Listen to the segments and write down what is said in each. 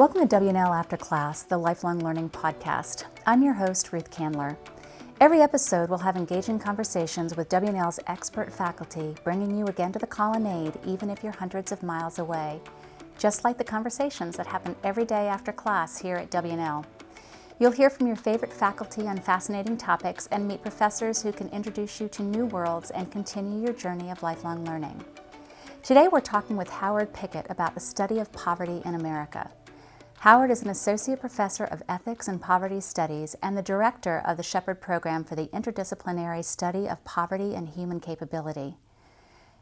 Welcome to W&L After Class, the Lifelong Learning Podcast. I'm your host, Ruth Candler. Every episode will have engaging conversations with W&L's expert faculty, bringing you again to the colonnade, even if you're hundreds of miles away, just like the conversations that happen every day after class here at W&L. You'll hear from your favorite faculty on fascinating topics and meet professors who can introduce you to new worlds and continue your journey of lifelong learning. Today we're talking with Howard Pickett about the study of poverty in America. Howard is an associate professor of ethics and poverty studies and the director of the Shepherd Program for the Interdisciplinary Study of Poverty and Human Capability.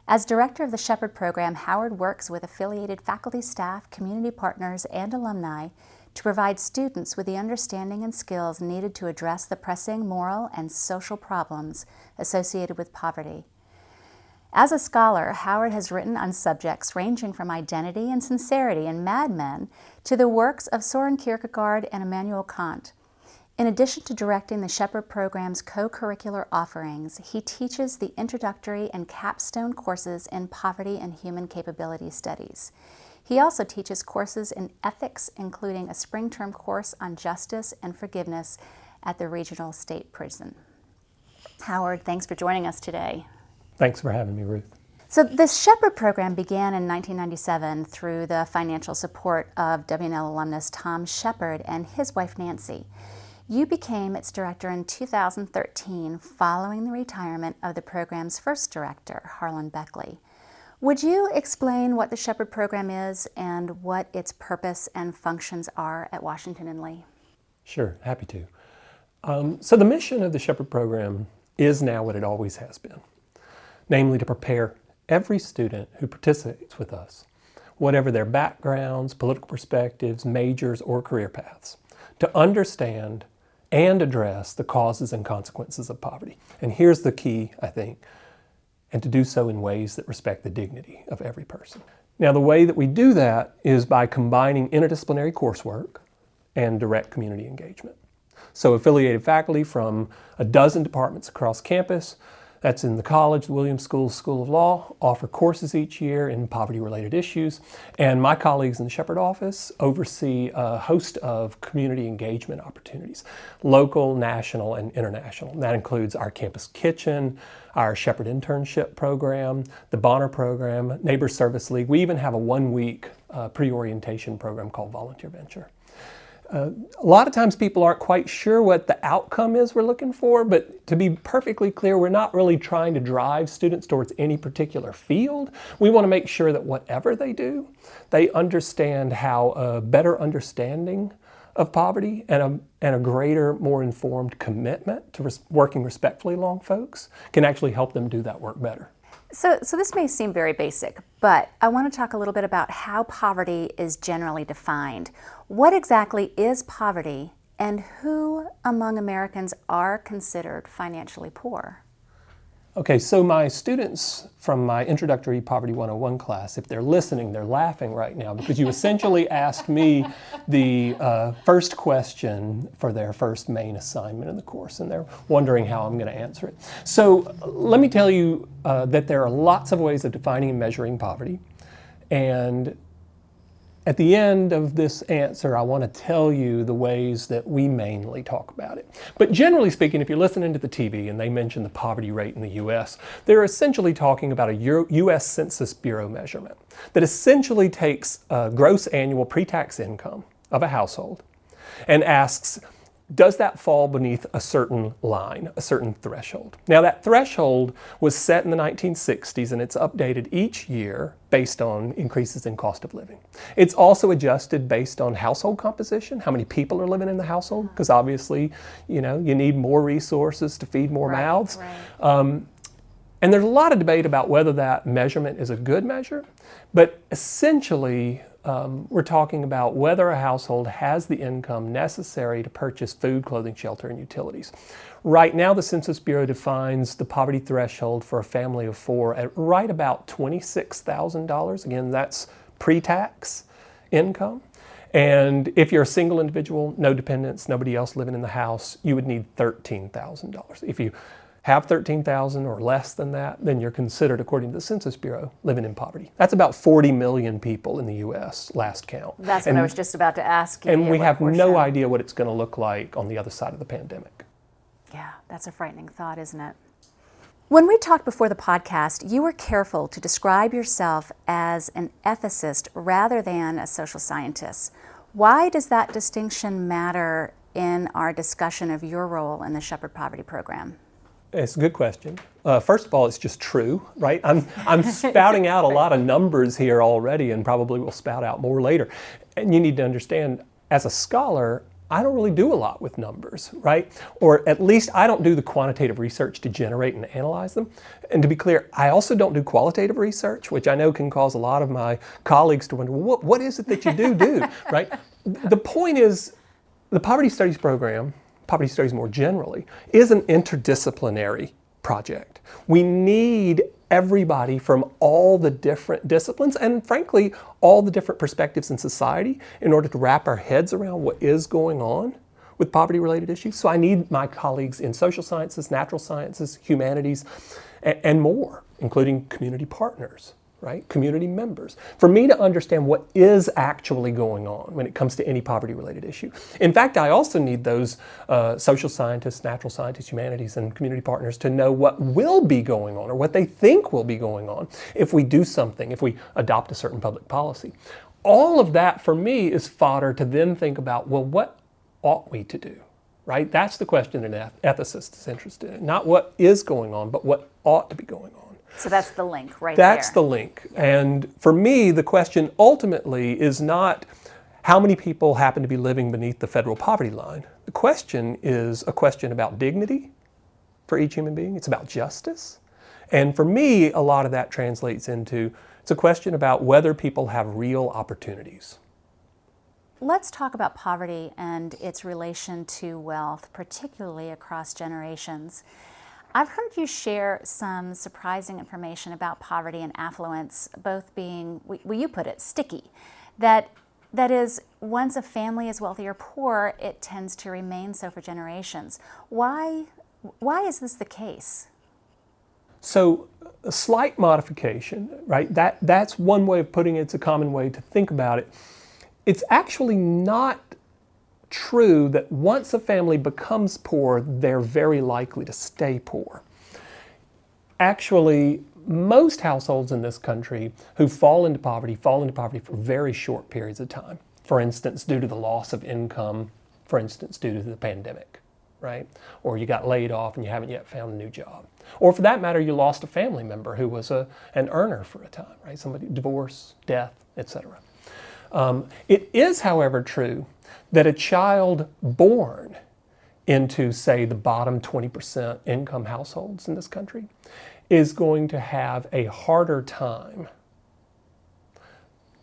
As director of the Shepherd Program, Howard works with affiliated faculty, staff, community partners, and alumni to provide students with the understanding and skills needed to address the pressing moral and social problems associated with poverty. As a scholar, Howard has written on subjects ranging from identity and sincerity in Mad Men to the works of Soren Kierkegaard and Immanuel Kant. In addition to directing the Shepherd Program's co curricular offerings, he teaches the introductory and capstone courses in poverty and human capability studies. He also teaches courses in ethics, including a spring term course on justice and forgiveness at the Regional State Prison. Howard, thanks for joining us today. Thanks for having me, Ruth. So, the Shepherd program began in 1997 through the financial support of W&L alumnus Tom Shepherd and his wife Nancy. You became its director in 2013 following the retirement of the program's first director, Harlan Beckley. Would you explain what the Shepherd program is and what its purpose and functions are at Washington and Lee? Sure, happy to. Um, so, the mission of the Shepherd program is now what it always has been namely to prepare every student who participates with us, whatever their backgrounds, political perspectives, majors, or career paths, to understand and address the causes and consequences of poverty. And here's the key, I think, and to do so in ways that respect the dignity of every person. Now, the way that we do that is by combining interdisciplinary coursework and direct community engagement. So, affiliated faculty from a dozen departments across campus that's in the college, the Williams School School of Law, offer courses each year in poverty related issues. And my colleagues in the Shepherd office oversee a host of community engagement opportunities local, national, and international. And that includes our campus kitchen, our Shepherd internship program, the Bonner program, Nabors Service League. We even have a one week uh, pre orientation program called Volunteer Venture. Uh, a lot of times people aren't quite sure what the outcome is we're looking for, but to be perfectly clear, we're not really trying to drive students towards any particular field. We want to make sure that whatever they do, they understand how a better understanding of poverty and a, and a greater, more informed commitment to res- working respectfully along folks can actually help them do that work better. So, so this may seem very basic, but I want to talk a little bit about how poverty is generally defined. What exactly is poverty, and who among Americans are considered financially poor? Okay, so my students from my introductory Poverty 101 class, if they're listening, they're laughing right now because you essentially asked me the uh, first question for their first main assignment in the course, and they're wondering how I'm going to answer it. So let me tell you uh, that there are lots of ways of defining and measuring poverty, and at the end of this answer, I want to tell you the ways that we mainly talk about it. But generally speaking, if you're listening to the TV and they mention the poverty rate in the US, they're essentially talking about a US Census Bureau measurement that essentially takes a gross annual pre tax income of a household and asks does that fall beneath a certain line, a certain threshold? Now, that threshold was set in the 1960s and it's updated each year based on increases in cost of living. It's also adjusted based on household composition, how many people are living in the household, because obviously, you know, you need more resources to feed more right, mouths. Right. Um, and there's a lot of debate about whether that measurement is a good measure, but essentially, um, we're talking about whether a household has the income necessary to purchase food, clothing, shelter, and utilities. Right now, the Census Bureau defines the poverty threshold for a family of four at right about $26,000. Again, that's pre tax income. And if you're a single individual, no dependents, nobody else living in the house, you would need $13,000. If you have 13,000 or less than that, then you're considered, according to the Census Bureau, living in poverty. That's about 40 million people in the U.S. last count. That's what I was just about to ask you. And we have no idea what it's going to look like on the other side of the pandemic. Yeah, that's a frightening thought, isn't it? When we talked before the podcast, you were careful to describe yourself as an ethicist rather than a social scientist. Why does that distinction matter in our discussion of your role in the Shepherd Poverty Program? It's a good question. Uh, first of all, it's just true, right? I'm, I'm spouting out a lot of numbers here already and probably will spout out more later. And you need to understand, as a scholar, I don't really do a lot with numbers, right? Or at least I don't do the quantitative research to generate and analyze them. And to be clear, I also don't do qualitative research, which I know can cause a lot of my colleagues to wonder, well, what, what is it that you do do, right? The point is, the Poverty Studies program, Poverty Studies more generally, is an interdisciplinary project. We need everybody from all the different disciplines and frankly all the different perspectives in society in order to wrap our heads around what is going on with poverty related issues. So I need my colleagues in social sciences, natural sciences, humanities, and, and more, including community partners right? Community members. For me to understand what is actually going on when it comes to any poverty related issue. In fact, I also need those uh, social scientists, natural scientists, humanities, and community partners to know what will be going on or what they think will be going on if we do something, if we adopt a certain public policy. All of that for me is fodder to then think about well, what ought we to do? Right? That's the question an ethicist is interested in. Not what is going on, but what ought to be going on. So that's the link right there. that's there. the link. And for me, the question ultimately is not how many people happen to be living beneath the federal poverty line. The question is a question about dignity for each human being, it's about justice. And for me, a lot of that translates into it's a question about whether people have real opportunities. Let's talk about poverty and its relation to wealth, particularly across generations. I've heard you share some surprising information about poverty and affluence, both being, well, you put it, sticky. That, that is, once a family is wealthy or poor, it tends to remain so for generations. Why, why is this the case? So, a slight modification, right? That, that's one way of putting it. It's a common way to think about it. It's actually not true that once a family becomes poor, they're very likely to stay poor. Actually, most households in this country who fall into poverty fall into poverty for very short periods of time. For instance, due to the loss of income, for instance, due to the pandemic, right? Or you got laid off and you haven't yet found a new job. Or for that matter, you lost a family member who was a, an earner for a time, right? Somebody, divorce, death, etc. Um, it is, however, true that a child born into, say, the bottom 20% income households in this country is going to have a harder time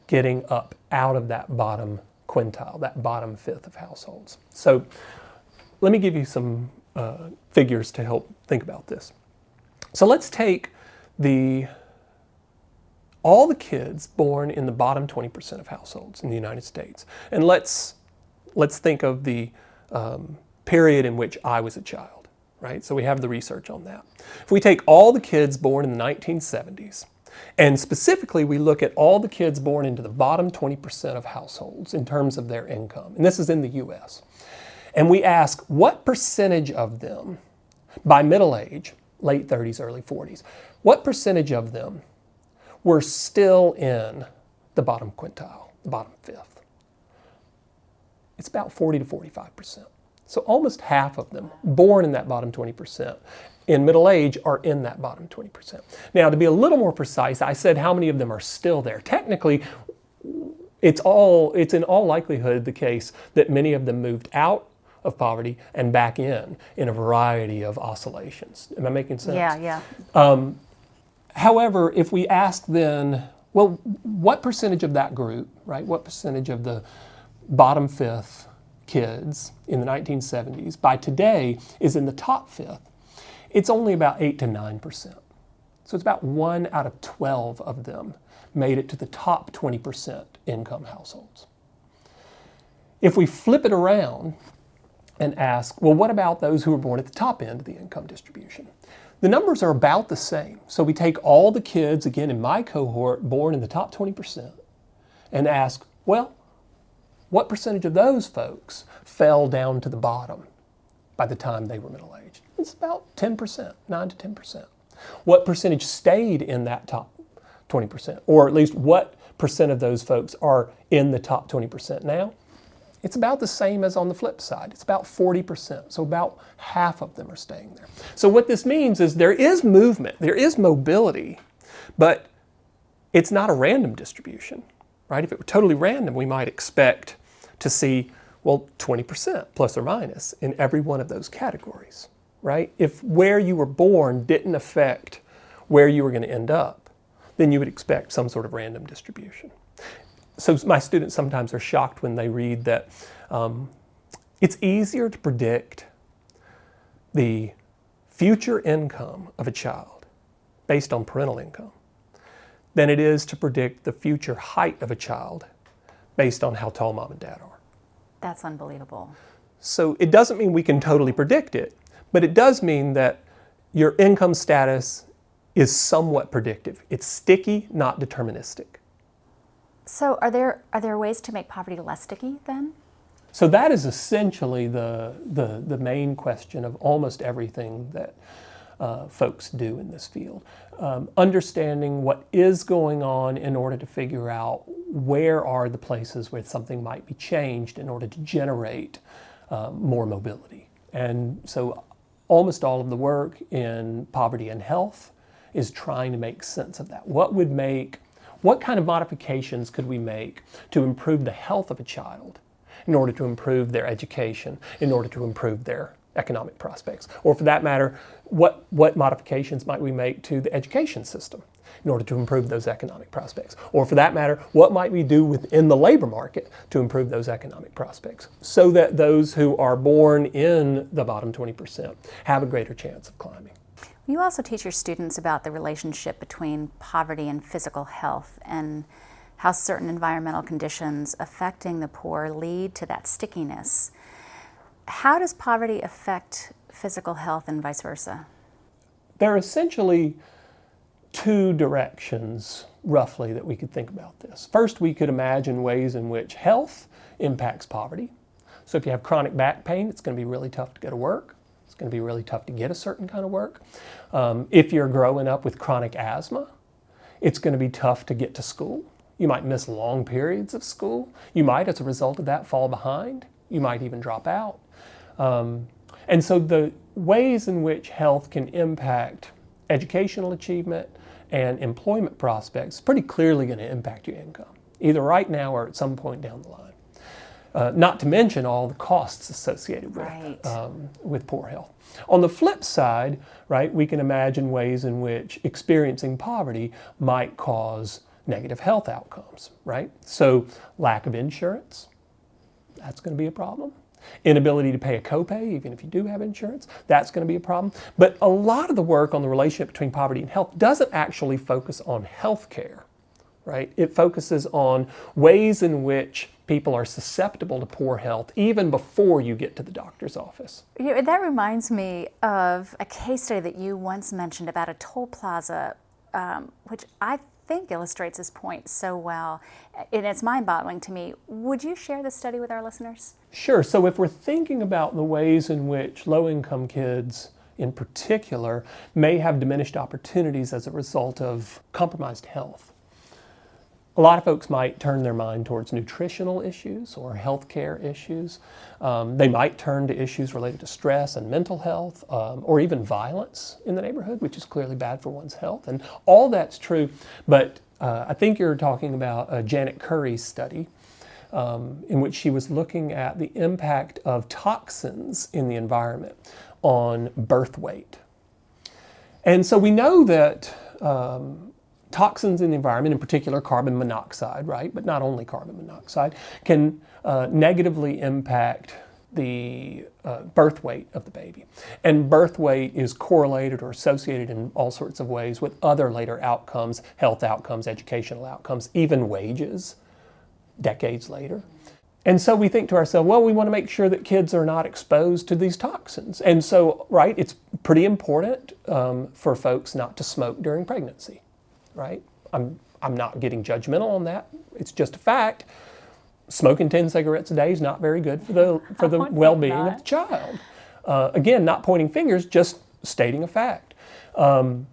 getting up out of that bottom quintile, that bottom fifth of households. So let me give you some uh, figures to help think about this. So let's take the all the kids born in the bottom 20% of households in the United States, and let's let's think of the um, period in which I was a child, right? So we have the research on that. If we take all the kids born in the 1970s, and specifically we look at all the kids born into the bottom 20% of households in terms of their income, and this is in the US, and we ask what percentage of them by middle age, late 30s, early 40s, what percentage of them were still in the bottom quintile, the bottom fifth? It's about 40 to 45%. So almost half of them born in that bottom 20% in middle age are in that bottom 20%. Now, to be a little more precise, I said how many of them are still there. Technically, it's all it's in all likelihood the case that many of them moved out of poverty and back in in a variety of oscillations. Am I making sense? Yeah, yeah. Um, however, if we ask then, well, what percentage of that group, right? What percentage of the bottom fifth kids in the 1970s by today is in the top fifth, it's only about 8 to 9%. So it's about 1 out of 12 of them made it to the top 20% income households. If we flip it around and ask, well, what about those who were born at the top end of the income distribution? The numbers are about the same. So we take all the kids, again, in my cohort, born in the top 20%, and ask, well, what percentage of those folks fell down to the bottom by the time they were middle aged? It's about 10%, 9 to 10%. What percentage stayed in that top 20%? Or at least what percent of those folks are in the top 20% now? It's about the same as on the flip side. It's about 40%. So about half of them are staying there. So what this means is there is movement, there is mobility, but it's not a random distribution, right? If it were totally random, we might expect to see, well, 20% plus or minus in every one of those categories, right? If where you were born didn't affect where you were going to end up, then you would expect some sort of random distribution so my students sometimes are shocked when they read that um, it's easier to predict the future income of a child based on parental income than it is to predict the future height of a child based on how tall mom and dad are. That's unbelievable. So it doesn't mean we can totally predict it, but it does mean that your income status is somewhat predictive. It's sticky, not deterministic. So, are there are there ways to make poverty less sticky then? So that is essentially the the, the main question of almost everything that uh, folks do in this field. Um, understanding what is going on in order to figure out where are the places where something might be changed in order to generate uh, more mobility. And so almost all of the work in poverty and health is trying to make sense of that. What would make what kind of modifications could we make to improve the health of a child in order to improve their education, in order to improve their economic prospects? Or for that matter, what, what modifications might we make to the education system in order to improve those economic prospects? Or for that matter, what might we do within the labor market to improve those economic prospects so that those who are born in the bottom 20% have a greater chance of climbing? You also teach your students about the relationship between poverty and physical health and how certain environmental conditions affecting the poor lead to that stickiness. How does poverty affect physical health and vice versa? There are essentially two directions, roughly, that we could think about this. First, we could imagine ways in which health impacts poverty. So if you have chronic back pain, it's going to be really tough to go to work. It's going to be really tough to get a certain kind of work. Um, if you're growing up with chronic asthma, it's going to be tough to get to school. You might miss long periods of school. You might, as a result of that, fall behind. You might even drop out. Um, and so the ways in which health can impact educational achievement and employment prospects is pretty clearly going to impact your income, either right now or at some point down the line. Uh, not to mention all the costs associated with, right. um, with poor health. On the flip side, right, we can imagine ways in which experiencing poverty might cause negative health outcomes, right? So, lack of insurance, that's going to be a problem. Inability to pay a copay, even if you do have insurance, that's going to be a problem. But a lot of the work on the relationship between poverty and health doesn't actually focus on health care, right? It focuses on ways in which people are susceptible to poor health even before you get to the doctor's office. Yeah, that reminds me of a case study that you once mentioned about a toll plaza, um, which I think illustrates this point so well. And it's mind boggling to me. Would you share this study with our listeners? Sure. So, if we're thinking about the ways in which low income kids in particular may have diminished opportunities as a result of compromised health, a lot of folks might turn their mind towards nutritional issues or healthcare issues. Um, they might turn to issues related to stress and mental health um, or even violence in the neighborhood, which is clearly bad for one's health. And all that's true, but uh, I think you're talking about Janet Currie's study. Um, in which she was looking at the impact of toxins in the environment on birth weight. And so we know that um, toxins in the environment, in particular carbon monoxide, right, but not only carbon monoxide, can uh, negatively impact the uh, birth weight of the baby. And birth weight is correlated or associated in all sorts of ways with other later outcomes, health outcomes, educational outcomes, even wages decades later. and so we think to ourselves, well, we want to make sure that kids are not exposed to these toxins. And so, right, it's pretty important um, for folks not to smoke during pregnancy, right? I'm, I'm not getting judgmental on that. It's just a fact. Smoking 10 cigarettes a day is not very good for the, for the well being of the child. Uh, again, not pointing fingers, just stating a fact. Um,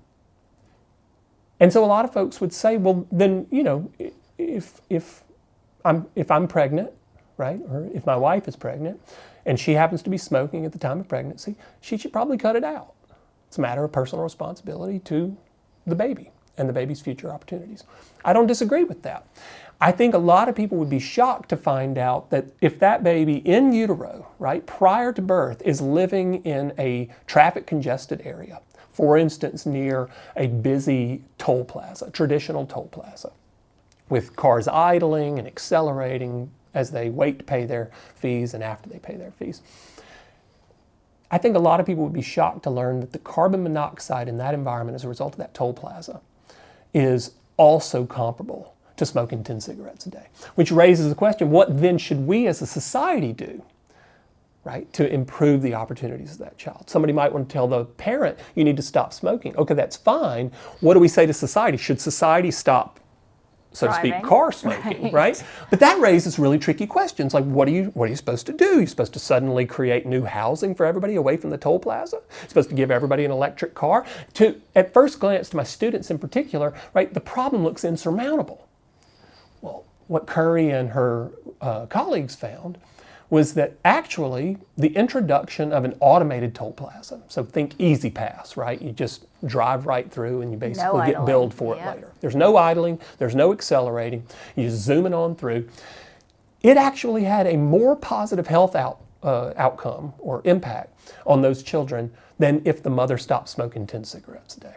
and so a lot of folks would say, well, then, you know, if, if, I'm, if I'm pregnant, right, or if my wife is pregnant and she happens to be smoking at the time of pregnancy, she should probably cut it out. It's a matter of personal responsibility to the baby and the baby's future opportunities. I don't disagree with that. I think a lot of people would be shocked to find out that if that baby in utero, right, prior to birth, is living in a traffic congested area, for instance, near a busy toll plaza, traditional toll plaza, with cars idling and accelerating as they wait to pay their fees and after they pay their fees. I think a lot of people would be shocked to learn that the carbon monoxide in that environment as a result of that toll plaza is also comparable to smoking 10 cigarettes a day, which raises the question what then should we as a society do? Right, to improve the opportunities of that child. Somebody might want to tell the parent, you need to stop smoking. Okay, that's fine. What do we say to society? Should society stop so Driving. to speak, car smoking, right. right. But that raises really tricky questions like what are you what are you supposed to do? You're supposed to suddenly create new housing for everybody away from the toll plaza? You're supposed to give everybody an electric car? To at first glance to my students in particular, right, the problem looks insurmountable. Well, what Currie and her uh, colleagues found was that actually the introduction of an automated toll plaza, so think E-ZPass, right? You just drive right through and you basically no get billed for yep. it later. There's no idling, there's no accelerating, you just zoom it on through. It actually had a more positive health out, uh, outcome or impact on those children than if the mother stopped smoking 10 cigarettes a day.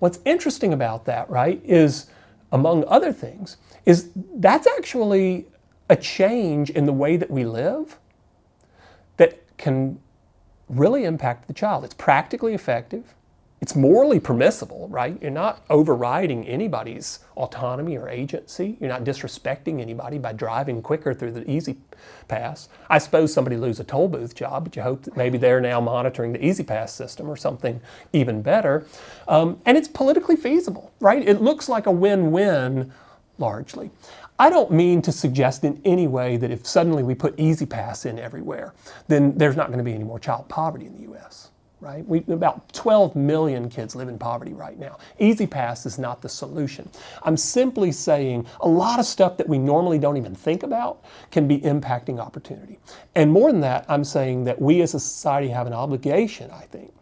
What's interesting about that, right, is among other things, is that's actually a change in the way that we live that can really impact the child. It's practically effective. It's morally permissible, right? You're not overriding anybody's autonomy or agency. You're not disrespecting anybody by driving quicker through the easy pass. I suppose somebody lose a toll booth job, but you hope that maybe they're now monitoring the E-ZPass system or something even better. Um, and it's politically feasible, right? It looks like a win-win largely. I don't mean to suggest in any way that if suddenly we put E-ZPass in everywhere, then there's not going to be any more child poverty in the U.S. Right? We, about 12 million kids live in poverty right now. E-ZPass is not the solution. I'm simply saying a lot of stuff that we normally don't even think about can be impacting opportunity. And more than that, I'm saying that we as a society have an obligation, I think,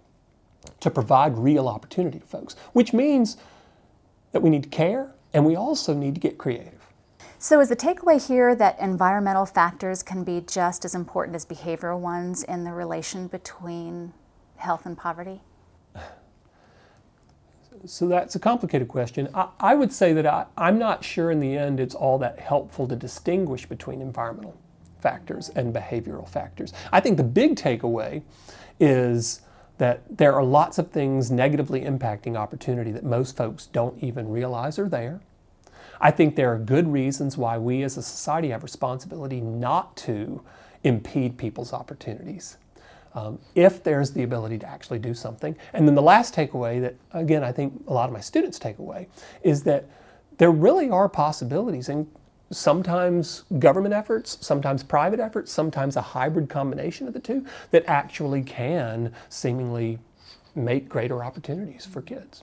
to provide real opportunity to folks, which means that we need to care and we also need to get creative. So, is the takeaway here that environmental factors can be just as important as behavioral ones in the relation between health and poverty? So, that's a complicated question. I, I would say that I, I'm not sure in the end it's all that helpful to distinguish between environmental factors and behavioral factors. I think the big takeaway is that there are lots of things negatively impacting opportunity that most folks don't even realize are there. I think there are good reasons why we as a society have responsibility not to impede people's opportunities. Um, if there's the ability to actually do something. And then the last takeaway that, again, I think a lot of my students take away is that there really are possibilities and sometimes government efforts, sometimes private efforts, sometimes a hybrid combination of the two that actually can seemingly make greater opportunities for kids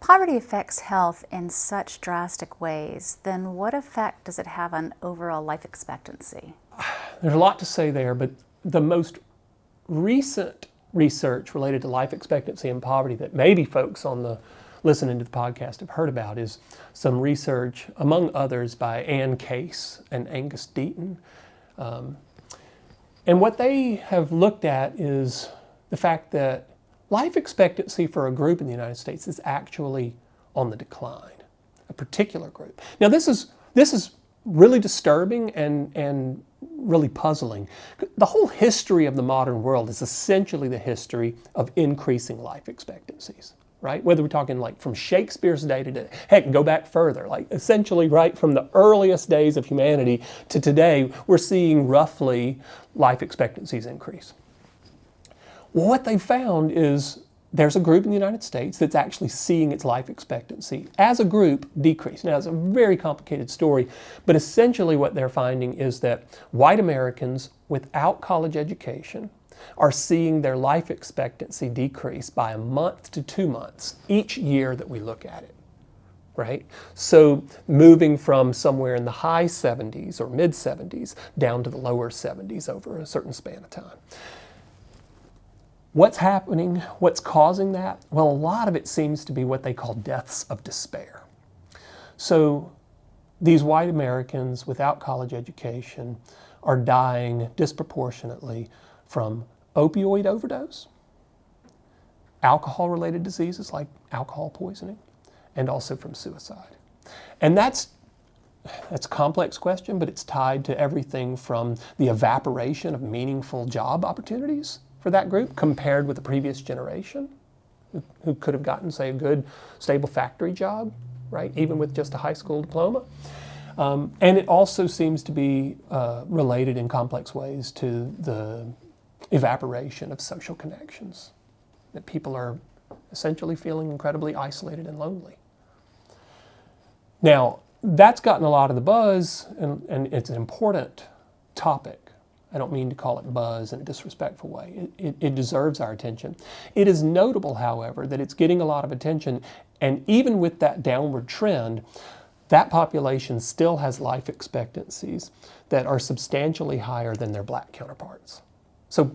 poverty affects health in such drastic ways, then what effect does it have on overall life expectancy? There's a lot to say there, but the most recent research related to life expectancy and poverty that maybe folks on the listening to the podcast have heard about is some research, among others, by Anne Case and Angus Deaton. Um, and what they have looked at is the fact that life expectancy for a group in the United States is actually on the decline, a particular group. Now, this is, this is really disturbing and, and really puzzling. The whole history of the modern world is essentially the history of increasing life expectancies. right? Whether we're talking like from Shakespeare's day to today, heck, go back further, like essentially right from the earliest days of humanity to today, we're seeing roughly life expectancies increase. Well, what they found is there's a group in the United States that's actually seeing its life expectancy as a group decrease. Now, it's a very complicated story, but essentially what they're finding is that white Americans without college education are seeing their life expectancy decrease by a month to two months each year that we look at it. Right? So moving from somewhere in the high 70s or mid 70s down to the lower 70s over a certain span of time. What's happening? What's causing that? Well, a lot of it seems to be what they call deaths of despair. So these white Americans without college education are dying disproportionately from opioid overdose, alcohol related diseases like alcohol poisoning, and also from suicide. And that's that's a complex question, but it's tied to everything from the evaporation of meaningful job opportunities for that group compared with the previous generation who, could have gotten, say, a good, stable factory job, right, even with just a high school diploma. Um, and it also seems to be uh, related in complex ways to the evaporation of social connections, that people are essentially feeling incredibly isolated and lonely. Now, that's gotten a lot of the buzz, and, and it's an important topic. I don't mean to call it buzz in a disrespectful way. It, it, it, deserves our attention. It is notable, however, that it's getting a lot of attention, and even with that downward trend, that population still has life expectancies that are substantially higher than their black counterparts. So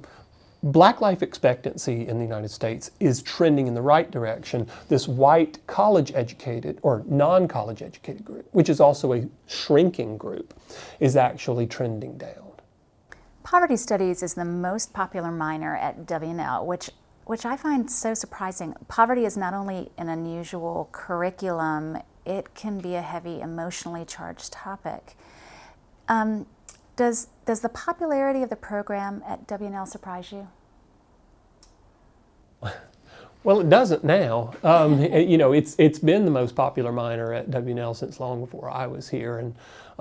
black life expectancy in the United States is trending in the right direction. This white college educated or non college educated group, which is also a shrinking group, is actually trending down. Poverty Studies is the most popular minor at W&L, which which I find so surprising. Poverty is not only an unusual curriculum, it can be a heavy emotionally charged topic. Um, does, does the popularity of the program at W&L surprise you? Well, it doesn't now. Um, you know, it's it's been the most popular minor at W&L since long before I was here, and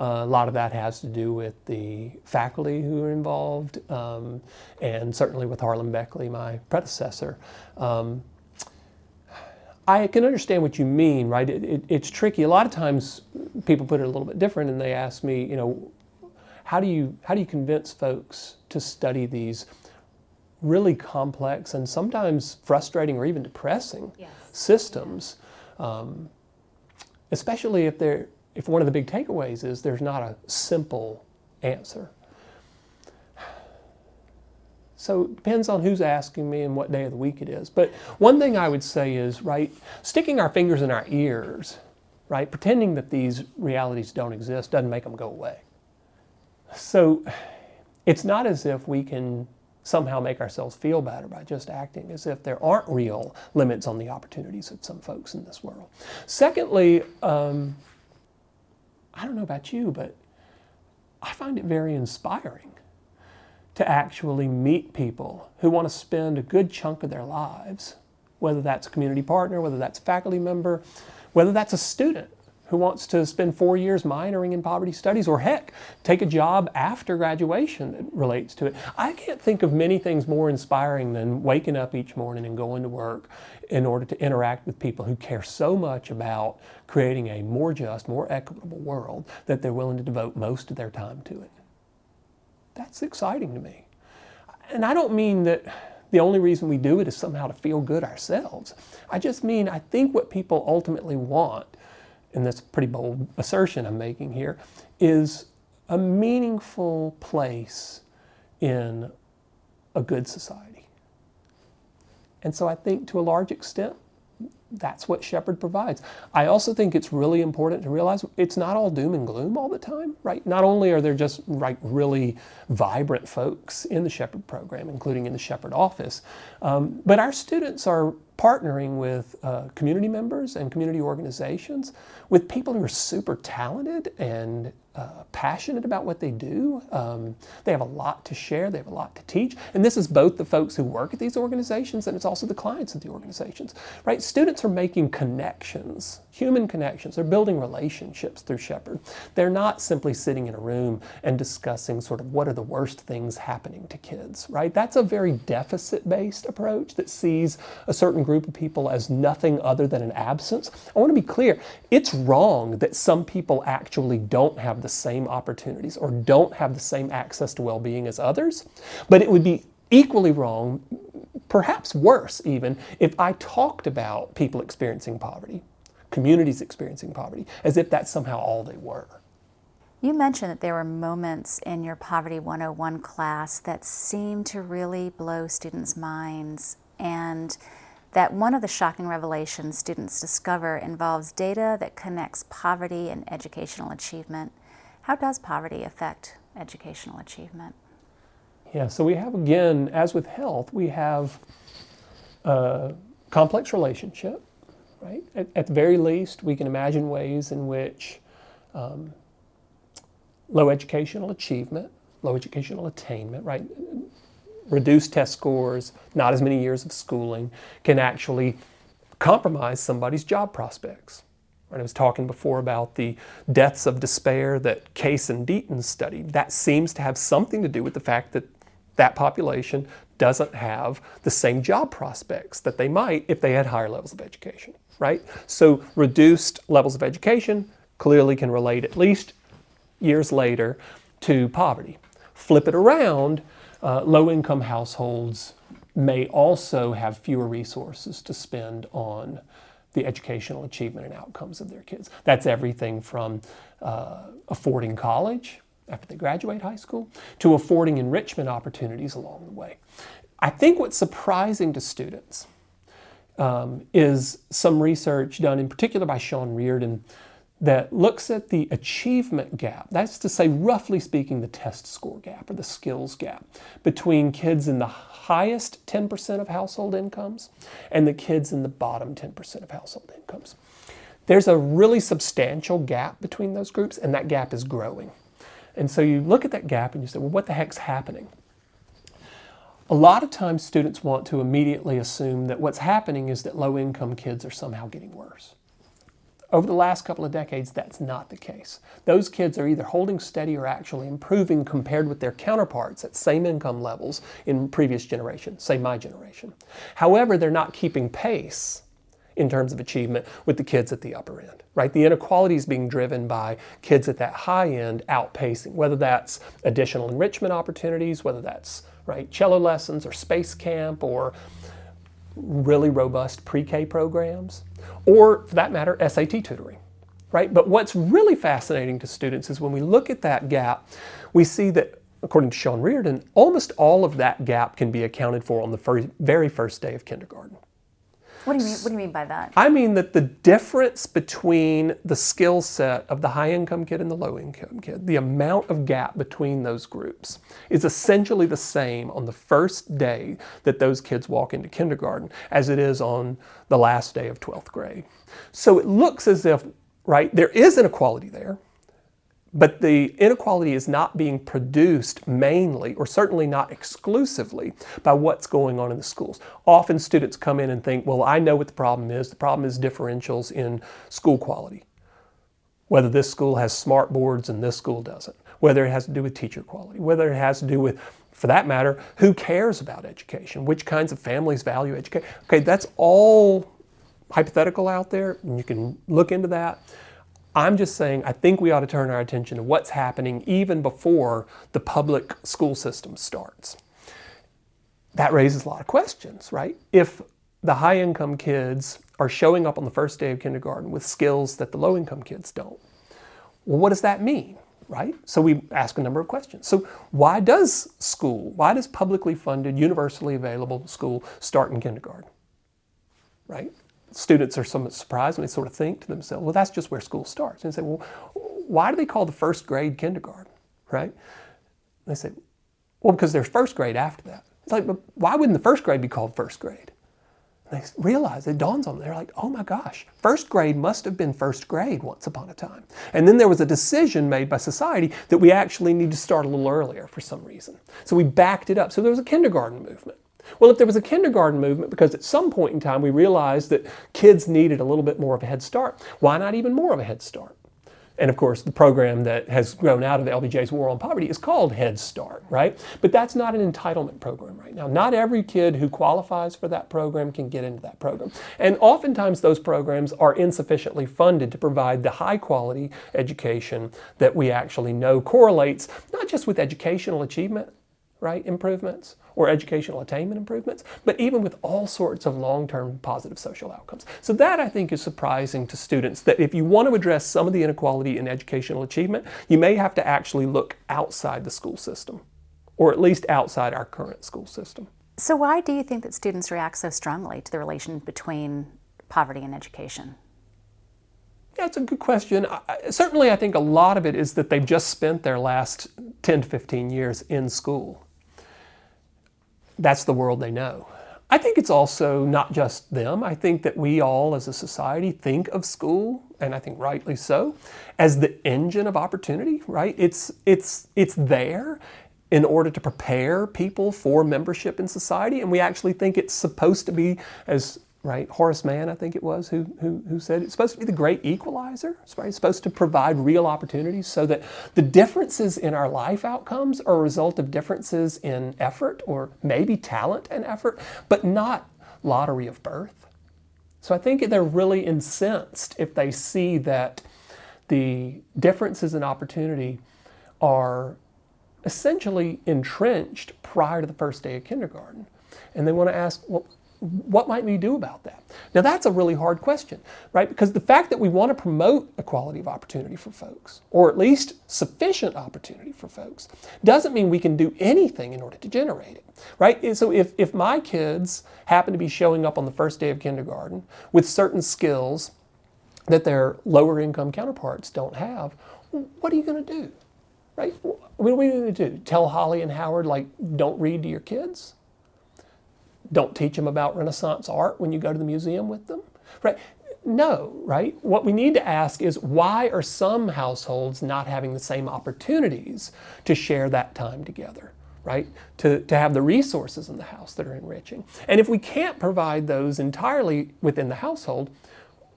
uh, a lot of that has to do with the faculty who are involved, um, and certainly with Harlan Beckley, my predecessor. Um, I can understand what you mean, right? It, it, it's tricky. A lot of times, people put it a little bit different, and they ask me, you know, how do you how do you convince folks to study these really complex and sometimes frustrating or even depressing yes. systems, um, especially if they're if one of the big takeaways is there's not a simple answer. So it depends on who's asking me and what day of the week it is. But one thing I would say is, right, sticking our fingers in our ears, right, pretending that these realities don't exist doesn't make them go away. So it's not as if we can somehow make ourselves feel better by just acting as if there aren't real limits on the opportunities of some folks in this world. Secondly, um, I don't know about you, but I find it very inspiring to actually meet people who want to spend a good chunk of their lives, whether that's a community partner, whether that's a faculty member, whether that's a student who wants to spend four years minoring in poverty studies, or heck, take a job after graduation that relates to it. I can't think of many things more inspiring than waking up each morning and going to work in order to interact with people who care so much about creating a more just, more equitable world that they're willing to devote most of their time to it. That's exciting to me. And I don't mean that the only reason we do it is somehow to feel good ourselves. I just mean I think what people ultimately want and that's a pretty bold assertion I'm making here, is a meaningful place in a good society. And so I think to a large extent, that's what Shepherd provides. I also think it's really important to realize it's not all doom and gloom all the time, right? Not only are there just right really vibrant folks in the Shepherd program, including in the Shepherd office, um, but our students are partnering with uh, community members and community organizations with people who are super talented and uh, passionate about what they do. Um, they have a lot to share, they have a lot to teach. And this is both the folks who work at these organizations and it's also the clients of the organizations, right? Students are making connections, human connections. They're building relationships through Shepherd. They're not simply sitting in a room and discussing sort of what are the worst things happening to kids, right? That's a very deficit based approach that sees a certain group of people as nothing other than an absence. I want to be clear it's wrong that some people actually don't have the same opportunities or don't have the same access to well being as others. But it would be equally wrong, perhaps worse even, if I talked about people experiencing poverty, communities experiencing poverty, as if that's somehow all they were. You mentioned that there were moments in your Poverty 101 class that seemed to really blow students' minds, and that one of the shocking revelations students discover involves data that connects poverty and educational achievement. How does poverty affect educational achievement? Yeah, so we have, again, as with health, we have a complex relationship, right? At, at the very least, we can imagine ways in which um, low educational achievement, low educational attainment, right? Reduced test scores, not as many years of schooling, can actually compromise somebody's job prospects. I was talking before about the deaths of despair that Case and Deaton studied. That seems to have something to do with the fact that that population doesn't have the same job prospects that they might if they had higher levels of education, right? So reduced levels of education clearly can relate at least years later to poverty. Flip it around, uh, low income households may also have fewer resources to spend on the educational achievement and outcomes of their kids. That's everything from uh, affording college after they graduate high school to affording enrichment opportunities along the way. I think what's surprising to students um, is some research done in particular by Sean Reardon that looks at the achievement gap, that's to say, roughly speaking, the test score gap or the skills gap between kids in the highest 10% of household incomes and the kids in the bottom 10% of household incomes. There's a really substantial gap between those groups, and that gap is growing. And so you look at that gap and you say, well, what the heck's happening? A lot of times students want to immediately assume that what's happening is that low income kids are somehow getting worse. Over the last couple of decades, that's not the case. Those kids are either holding steady or actually improving compared with their counterparts at same income levels in previous generations, say my generation. However, they're not keeping pace in terms of achievement with the kids at the upper end, right? The inequality is being driven by kids at that high end outpacing, whether that's additional enrichment opportunities, whether that's right cello lessons or space camp or really robust pre-K programs or for that matter, SAT tutoring, right? But what's really fascinating to students is when we look at that gap, we see that, according to Sean Reardon, almost all of that gap can be accounted for on the very first day of kindergarten. What do you mean? What do you mean by that? I mean that the difference between the skill set of the high income kid and the low income kid, the amount of gap between those groups, is essentially the same on the first day that those kids walk into kindergarten as it is on the last day of 12th grade. So it looks as if, right, there is inequality there. But the inequality is not being produced mainly, or certainly not exclusively, by what's going on in the schools. Often students come in and think, well, I know what the problem is. The problem is differentials in school quality. Whether this school has smart boards and this school doesn't. Whether it has to do with teacher quality. Whether it has to do with, for that matter, who cares about education? Which kinds of families value education? Okay, that's all hypothetical out there, and you can look into that. I'm just saying, I think we ought to turn our attention to what's happening even before the public school system starts. That raises a lot of questions, right? If the high income kids are showing up on the first day of kindergarten with skills that the low income kids don't, well, what does that mean? Right? So we ask a number of questions. So, why does school, why does publicly funded, universally available school start in kindergarten? Right? Students are somewhat surprised when they sort of think to themselves, well, that's just where school starts. And they say, well, why do they call the first grade kindergarten, right? And they say, well, because there's first grade after that. It's like, but why wouldn't the first grade be called first grade? they realize, it dawns on them, they're like, oh my gosh, first grade must have been first grade once upon a time. And then there was a decision made by society that we actually need to start a little earlier for some reason. So we backed it up. So there was a kindergarten movement. Well, if there was a kindergarten movement, because at some point in time we realized that kids needed a little bit more of a head start, why not even more of a head start? And of course, the program that has grown out of LBJ's War on Poverty is called Head Start, right? But that's not an entitlement program right now. Not every kid who qualifies for that program can get into that program. And oftentimes, those programs are insufficiently funded to provide the high quality education that we actually know correlates not just with educational achievement, right, improvements, or educational attainment improvements, but even with all sorts of long term positive social outcomes. So, that I think is surprising to students that if you want to address some of the inequality in educational achievement, you may have to actually look outside the school system, or at least outside our current school system. So, why do you think that students react so strongly to the relation between poverty and education? Yeah, it's a good question. I, certainly, I think a lot of it is that they've just spent their last 10 to 15 years in school that's the world they know. I think it's also not just them. I think that we all as a society think of school, and I think rightly so, as the engine of opportunity, right? It's, it's, it's there in order to prepare people for membership in society, and we actually think it's supposed to be, as right? Horace Mann, I think it was, who, who, who said it's supposed to be the great equalizer. Right? it's supposed to provide real opportunities so that the differences in our life outcomes are a result of differences in effort or maybe talent and effort, but not lottery of birth. So I think they're really incensed if they see that the differences in opportunity are essentially entrenched prior to the first day of kindergarten. And they want to ask, well, what might we do about that? Now, that's a really hard question, right? Because the fact that we want to promote equality of opportunity for folks, or at least sufficient opportunity for folks, doesn't mean we can do anything in order to generate it, right? So, if, if my kids happen to be showing up on the first day of kindergarten with certain skills that their lower income counterparts don't have, what are you going to do? Right? What are we going to do? Tell Holly and Howard, like, don't read to your kids? Don't teach them about Renaissance art when you go to the museum with them, right? No, right? What we need to ask is why are some households not having the same opportunities to share that time together, right? To, to have the resources in the house that are enriching. And if we can't provide those entirely within the household,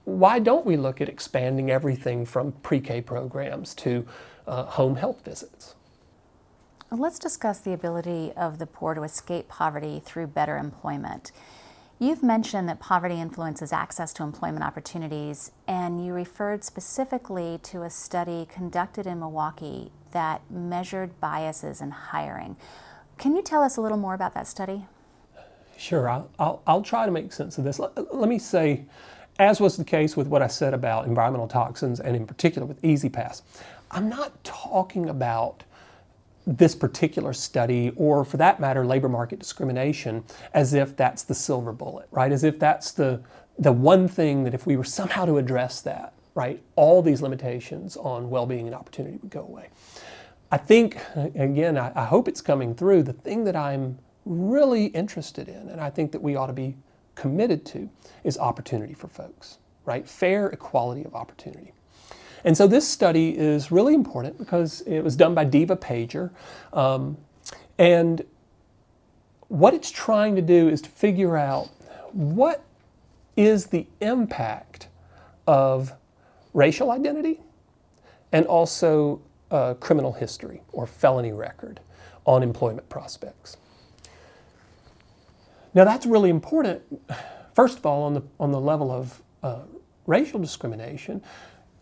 why don't we look at expanding everything from pre K programs to uh, home health visits? Let's discuss the ability of the poor to escape poverty through better employment. You've mentioned that poverty influences access to employment opportunities, and you referred specifically to a study conducted in Milwaukee that measured biases in hiring. Can you tell us a little more about that study? Sure, I'll, I'll, I'll try to make sense of this. Let, let me say, as was the case with what I said about environmental toxins and in particular with E-ZPass, I'm not talking about this particular study, or for that matter, labor market discrimination, as if that's the silver bullet, right? As if that's the, the one thing that if we were somehow to address that, right, all these limitations on well being and opportunity would go away. I think, again, I, I hope it's coming through. The thing that I'm really interested in, and I think that we ought to be committed to, is opportunity for folks, right? Fair equality of opportunity. And so this study is really important because it was done by Devah Pager. Um, and what it's trying to do is to figure out what is the impact of racial identity and also uh, criminal history or felony record on employment prospects. Now that's really important, first of all, on the, on the level of uh, racial discrimination,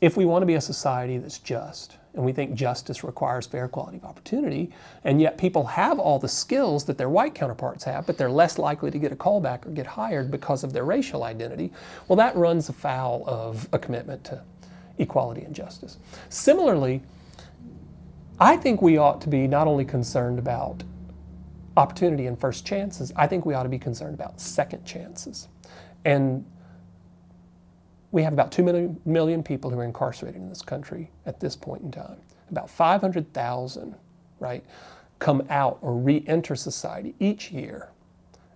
if we want to be a society that's just, and we think justice requires fair equality of opportunity, and yet people have all the skills that their white counterparts have, but they're less likely to get a callback or get hired because of their racial identity, well, that runs afoul of a commitment to equality and justice. Similarly, I think we ought to be not only concerned about opportunity and first chances, I think we ought to be concerned about second chances. And we have about 2 million, million people who are incarcerated in this country at this point in time. About 500,000, right, come out or re enter society each year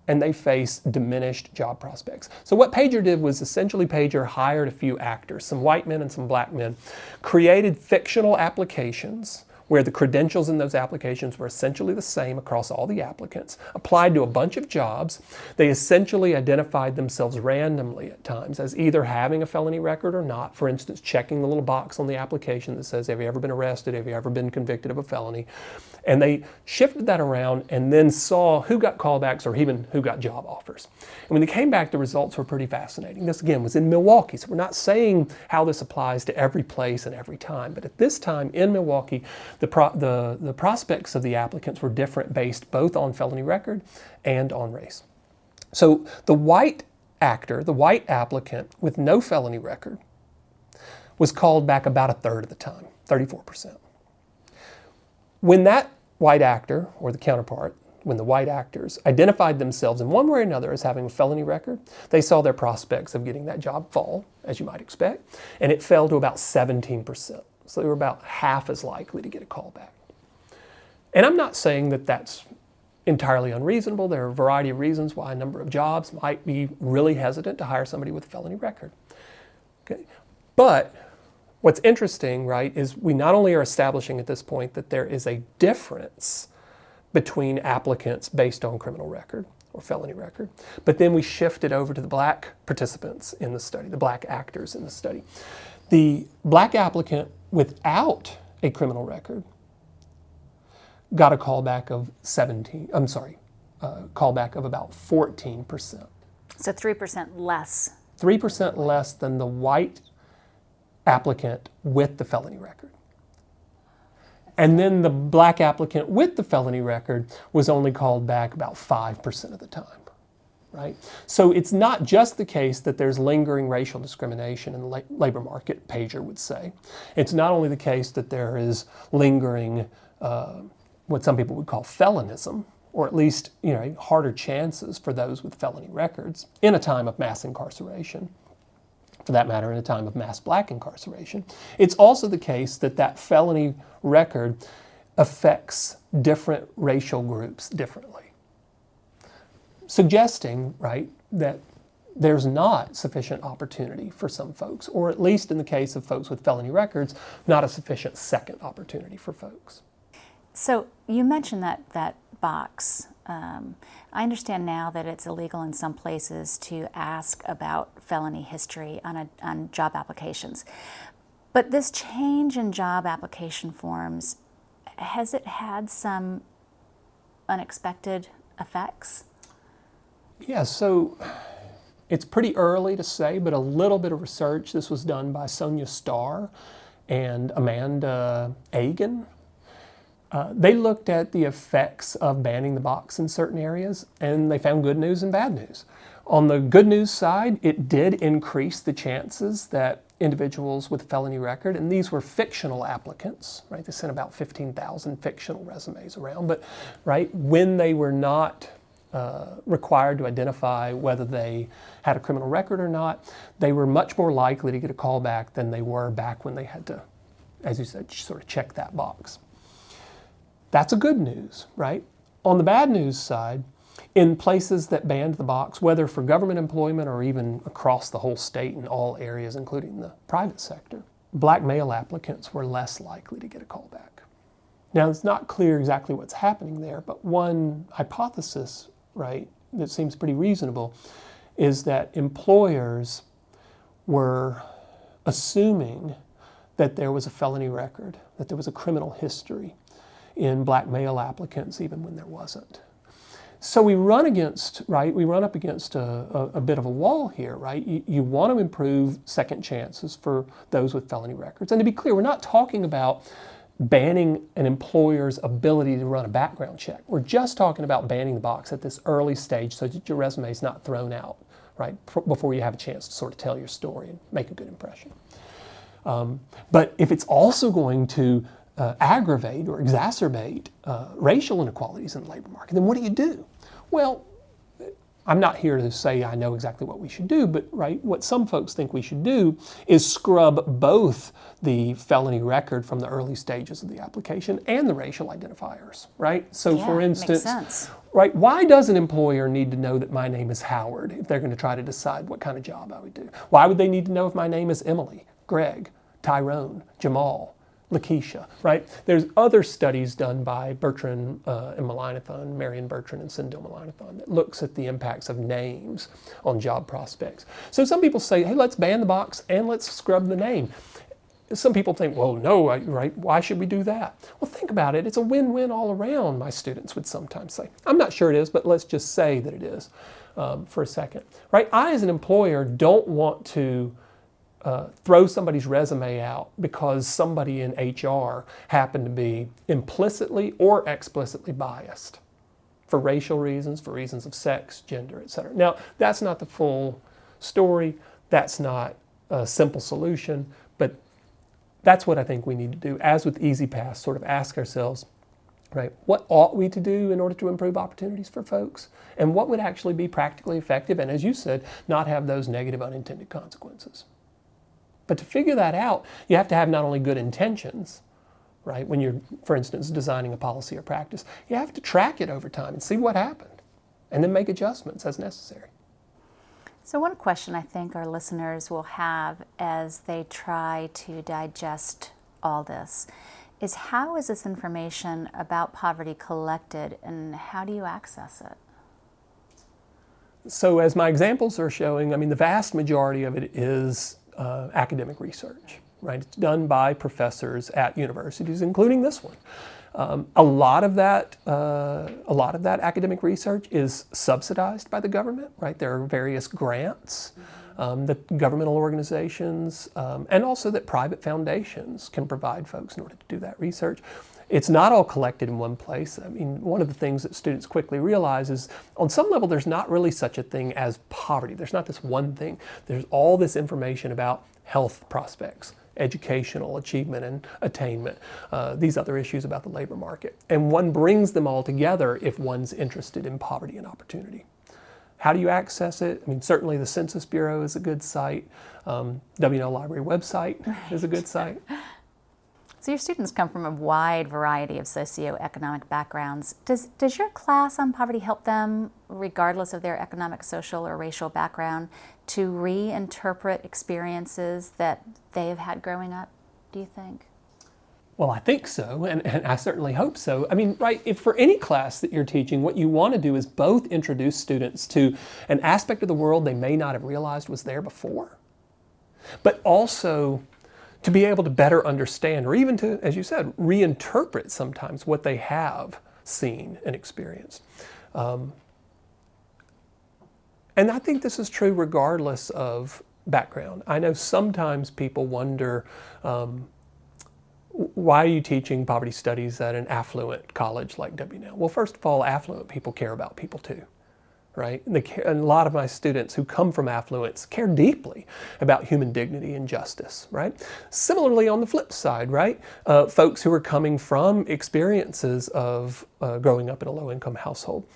and they face diminished job prospects. So, what Pager did was essentially Pager hired a few actors, some white men and some black men, created fictional applications where the credentials in those applications were essentially the same across all the applicants, applied to a bunch of jobs. They essentially identified themselves randomly at times as either having a felony record or not. For instance, checking the little box on the application that says, Have you ever been arrested? Have you ever been convicted of a felony? And they shifted that around and then saw who got callbacks or even who got job offers. And when they came back, the results were pretty fascinating. This again was in Milwaukee, so we're not saying how this applies to every place and every time, but at this time in Milwaukee, the, pro- the, the prospects of the applicants were different based both on felony record and on race. So the white actor, the white applicant with no felony record, was called back about a third of the time, 34%. When that white actor or the counterpart, when the white actors identified themselves in one way or another as having a felony record, they saw their prospects of getting that job fall, as you might expect, and it fell to about 17%. So they were about half as likely to get a call back. And I'm not saying that that's entirely unreasonable. There are a variety of reasons why a number of jobs might be really hesitant to hire somebody with a felony record. Okay. But What's interesting, right, is we not only are establishing at this point that there is a difference between applicants based on criminal record or felony record, but then we shifted over to the black participants in the study, the black actors in the study. The black applicant without a criminal record got a callback of 17, I'm sorry, uh, callback of about 14%. So 3% less. 3% less than the white applicant with the felony record. And then the black applicant with the felony record was only called back about 5% of the time. Right? So it's not just the case that there's lingering racial discrimination in the la- labor market, Pager would say. It's not only the case that there is lingering uh, what some people would call felonism, or at least you know harder chances for those with felony records in a time of mass incarceration for that matter, in a time of mass black incarceration. It's also the case that that felony record affects different racial groups differently, suggesting, right, that there's not sufficient opportunity for some folks, or at least in the case of folks with felony records, not a sufficient second opportunity for folks. So you mentioned that that box. Um, I understand now that it's illegal in some places to ask about felony history on, a, on job applications. But this change in job application forms, has it had some unexpected effects? Yeah, so it's pretty early to say, but a little bit of research. This was done by Sonja Starr and Amanda Agan uh, they looked at the effects of banning the box in certain areas and they found good news and bad news. On the good news side, it did increase the chances that individuals with felony record, and these were fictional applicants, right? They sent about 15,000 fictional resumes around, but right when they were not uh, required to identify whether they had a criminal record or not, they were much more likely to get a call back than they were back when they had to, as you said, sort of check that box. That's a good news, right? On the bad news side, in places that banned the box, whether for government employment or even across the whole state in all areas, including the private sector, black male applicants were less likely to get a callback. Now, it's not clear exactly what's happening there, but one hypothesis, right, that seems pretty reasonable is that employers were assuming that there was a felony record, that there was a criminal history, in black male applicants, even when there wasn't. So we run against, right, we run up against a, a, a bit of a wall here, right? You, you, want to improve second chances for those with felony records. And to be clear, we're not talking about banning an employer's ability to run a background check. We're just talking about banning the box at this early stage so that your resume is not thrown out, right, before you have a chance to sort of tell your story and make a good impression. Um, but if it's also going to uh, aggravate or exacerbate uh, racial inequalities in the labor market, then what do you do? Well, I'm not here to say I know exactly what we should do, but right, what some folks think we should do is scrub both the felony record from the early stages of the application and the racial identifiers, right? So, yeah, for instance, right? Why does an employer need to know that my name is Howard if they're going to try to decide what kind of job I would do? Why would they need to know if my name is Emily, Greg, Tyrone, Jamal, Lakeisha, right? There's other studies done by Bertrand uh, and Mullainathan, Marianne Bertrand and Sendhil Mullainathan, that looks at the impacts of names on job prospects. So some people say, hey, let's ban the box and let's scrub the name. Some people think, well, no, right? Why should we do that? Well, think about it. It's a win-win all around, my students would sometimes say. I'm not sure it is, but let's just say that it is um, for a second, right? I, as an employer, don't want to uh, throw somebody's resume out because somebody in HR happened to be implicitly or explicitly biased for racial reasons, for reasons of sex, gender, etc. Now, that's not the full story. That's not a simple solution, but that's what I think we need to do. As with E-ZPass, sort of ask ourselves, right, what ought we to do in order to improve opportunities for folks? And what would actually be practically effective? And as you said, not have those negative unintended consequences. But to figure that out, you have to have not only good intentions, right? When you're, for instance, designing a policy or practice, you have to track it over time and see what happened and then make adjustments as necessary. So, one question I think our listeners will have as they try to digest all this is how is this information about poverty collected and how do you access it? So, as my examples are showing, I mean, the vast majority of it is uh, academic research, right? It's done by professors at universities, including this one. Um, a lot of that, uh, a lot of that academic research is subsidized by the government, right? There are various grants um, that governmental organizations um, and also that private foundations can provide folks in order to do that research. It's not all collected in one place. I mean, one of the things that students quickly realize is on some level, there's not really such a thing as poverty. There's not this one thing. There's all this information about health prospects, educational achievement and attainment, uh, these other issues about the labor market. And one brings them all together if one's interested in poverty and opportunity. How do you access it? I mean, certainly the Census Bureau is a good site. Um, W&L Library website is a good site. So your students come from a wide variety of socioeconomic backgrounds. Does, does your class on poverty help them, regardless of their economic, social, or racial background, to reinterpret experiences that they have had growing up, do you think? Well, I think so, and, and, I certainly hope so. I mean, right, if for any class that you're teaching, what you want to do is both introduce students to an aspect of the world they may not have realized was there before, but also to be able to better understand, or even to, as you said, reinterpret sometimes what they have seen and experienced. Um, and I think this is true regardless of background. I know sometimes people wonder um, why are you teaching poverty studies at an affluent college like W&L? Well, first of all, affluent people care about people too right? And, a lot of my students who come from affluence care deeply about human dignity and justice, right? Similarly, on the flip side, right? Uh, folks who are coming from experiences of uh, growing up in a low income household,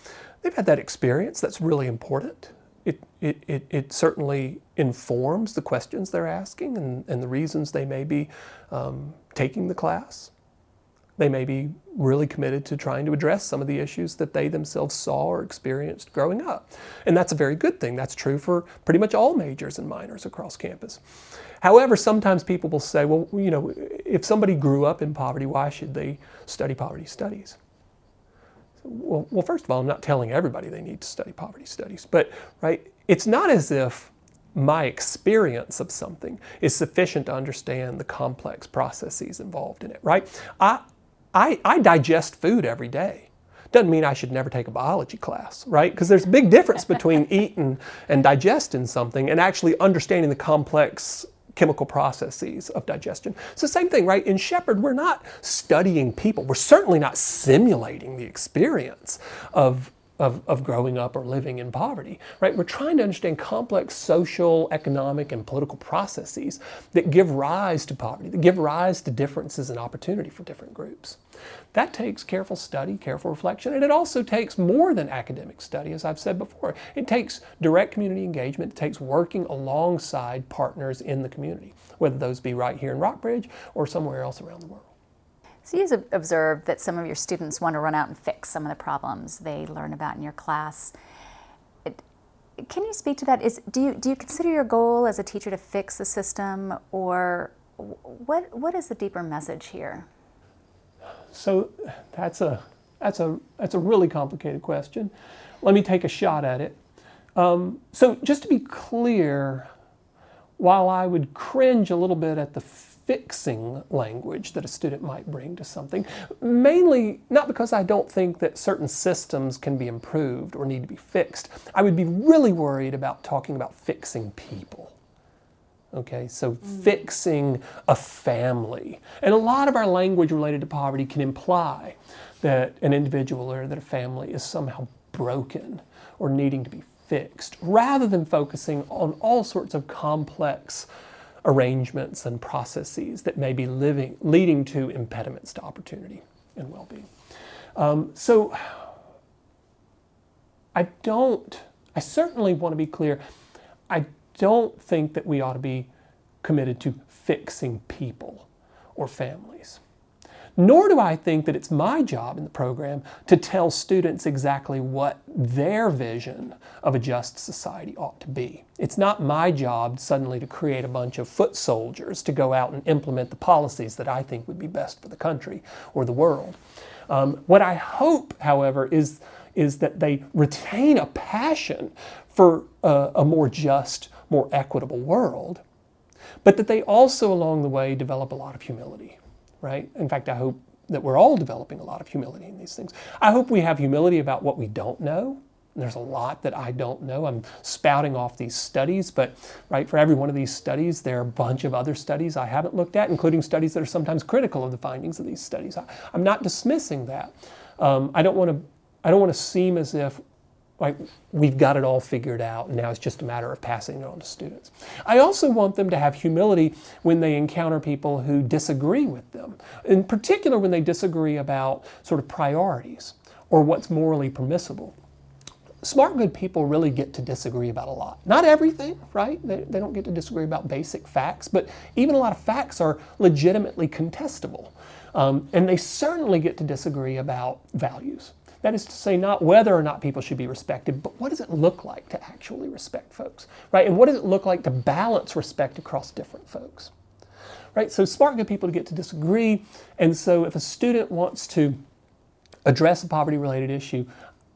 they've had that experience. That's really important. It, it, it, it certainly informs the questions they're asking and, and the reasons they may be um, taking the class. They may be really committed to trying to address some of the issues that they themselves saw or experienced growing up. And that's a very good thing. That's true for pretty much all majors and minors across campus. However, sometimes people will say, well, you know, if somebody grew up in poverty, why should they study poverty studies? Well, well, first of all, I'm not telling everybody they need to study poverty studies, but right, it's not as if my experience of something is sufficient to understand the complex processes involved in it, right? I, I, I digest food every day. Doesn't mean I should never take a biology class, right? Because there's a big difference between eating and digesting something and actually understanding the complex chemical processes of digestion. It's the same thing, right? In Shepherd, we're not studying people. We're certainly not simulating the experience of of, of growing up or living in poverty, right? We're trying to understand complex social, economic, and political processes that give rise to poverty, that give rise to differences in opportunity for different groups. That takes careful study, careful reflection, and it also takes more than academic study, as I've said before. It takes direct community engagement, it takes working alongside partners in the community, whether those be right here in Rockbridge or somewhere else around the world. So you've observed that some of your students want to run out and fix some of the problems they learn about in your class. Can you speak to that? Is do you do you consider your goal as a teacher to fix the system, or what what is the deeper message here? So that's a that's a that's a really complicated question. Let me take a shot at it. Um, so just to be clear, while I would cringe a little bit at the fixing language that a student might bring to something, mainly not because I don't think that certain systems can be improved or need to be fixed. I would be really worried about talking about fixing people. Okay, so mm. fixing a family. And a lot of our language related to poverty can imply that an individual or that a family is somehow broken or needing to be fixed, rather than focusing on all sorts of complex arrangements and processes that may be living, leading to impediments to opportunity and well being. Um, so I don't, I certainly want to be clear, I don't think that we ought to be committed to fixing people or families. Nor do I think that it's my job in the program to tell students exactly what their vision of a just society ought to be. It's not my job suddenly to create a bunch of foot soldiers to go out and implement the policies that I think would be best for the country or the world. Um, what I hope, however, is, is that they retain a passion for uh, a more just, more equitable world, but that they also along the way develop a lot of humility right? In fact, I hope that we're all developing a lot of humility in these things. I hope we have humility about what we don't know. There's a lot that I don't know. I'm spouting off these studies, but right for every one of these studies, there are a bunch of other studies I haven't looked at, including studies that are sometimes critical of the findings of these studies. I, am not dismissing that. Um, I don't want to. I don't want to seem as if like we've got it all figured out and now it's just a matter of passing it on to students. I also want them to have humility when they encounter people who disagree with them, in particular when they disagree about sort of priorities or what's morally permissible. Smart, good people really get to disagree about a lot. Not everything, right? They, they don't get to disagree about basic facts, but even a lot of facts are legitimately contestable. Um, and they certainly get to disagree about values. That is to say, not whether or not people should be respected, but what does it look like to actually respect folks, right? And what does it look like to balance respect across different folks, right? So smart, good people get to disagree. And so if a student wants to address a poverty-related issue,